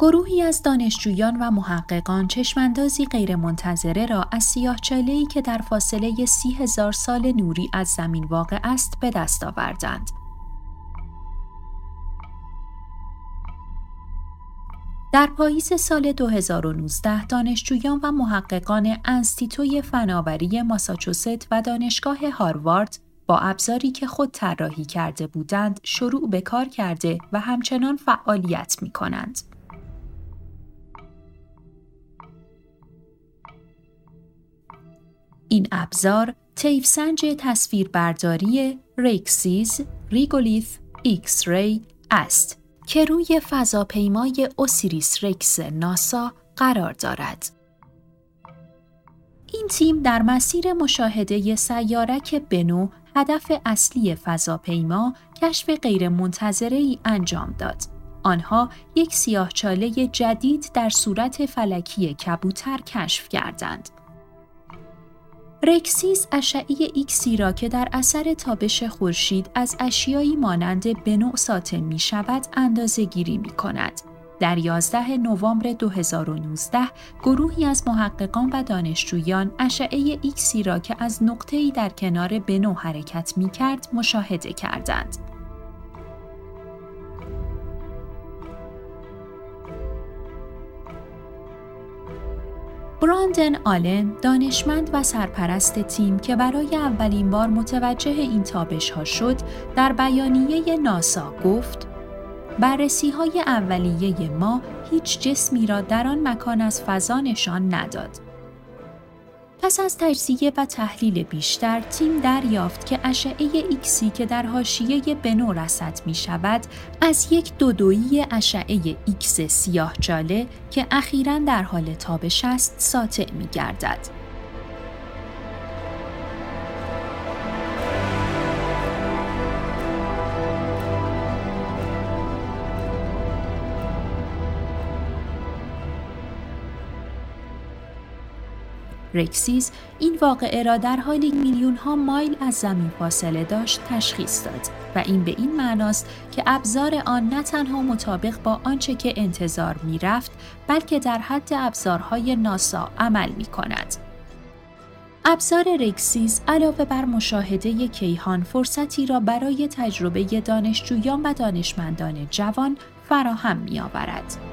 گروهی از دانشجویان و محققان چشماندازی غیرمنتظره را از سیاهچاله‌ای که در فاصله سی هزار سال نوری از زمین واقع است به دست آوردند. در پاییز سال 2019 دانشجویان و محققان انستیتوی فناوری ماساچوست و دانشگاه هاروارد با ابزاری که خود طراحی کرده بودند شروع به کار کرده و همچنان فعالیت می کنند. این ابزار سنج تصویربرداری REXIS Regolith X-ray است که روی فضاپیمای اوسیریس رکس ناسا قرار دارد. این تیم در مسیر مشاهده سیارک بنو هدف اصلی فضاپیما کشف غیرمنتظره ای انجام داد. آنها یک سیاهچاله جدید در صورت فلکی کبوتر کشف کردند. رکسیس اشعه ایکسی را که در اثر تابش خورشید از اشیایی مانند بنو ساطع می شود اندازه گیری می کند. در 11 نوامبر 2019 گروهی از محققان و دانشجویان اشعه ایکسی را که از نقطه‌ای در کنار بنو حرکت می کرد مشاهده کردند. براندن آلن دانشمند و سرپرست تیم که برای اولین بار متوجه این تابش ها شد در بیانیه ناسا گفت بررسی های اولیه ما هیچ جسمی را در آن مکان از فضا نشان نداد. پس از تجزیه و تحلیل بیشتر تیم دریافت که اشعه ایکسی که در حاشیه بنو رصد می شود از یک دودویی اشعه ایکس سیاه‌چاله که اخیرا در حال تابش است ساطع می گردد. رکسیز این واقعه را در حالی میلیون ها مایل از زمین فاصله داشت تشخیص داد و این به این معناست که ابزار آن نه تنها مطابق با آنچه که انتظار می رفت بلکه در حد ابزارهای ناسا عمل می کند. ابزار رکسیز علاوه بر مشاهده کیهان فرصتی را برای تجربه دانشجویان و دانشمندان جوان فراهم می آورد.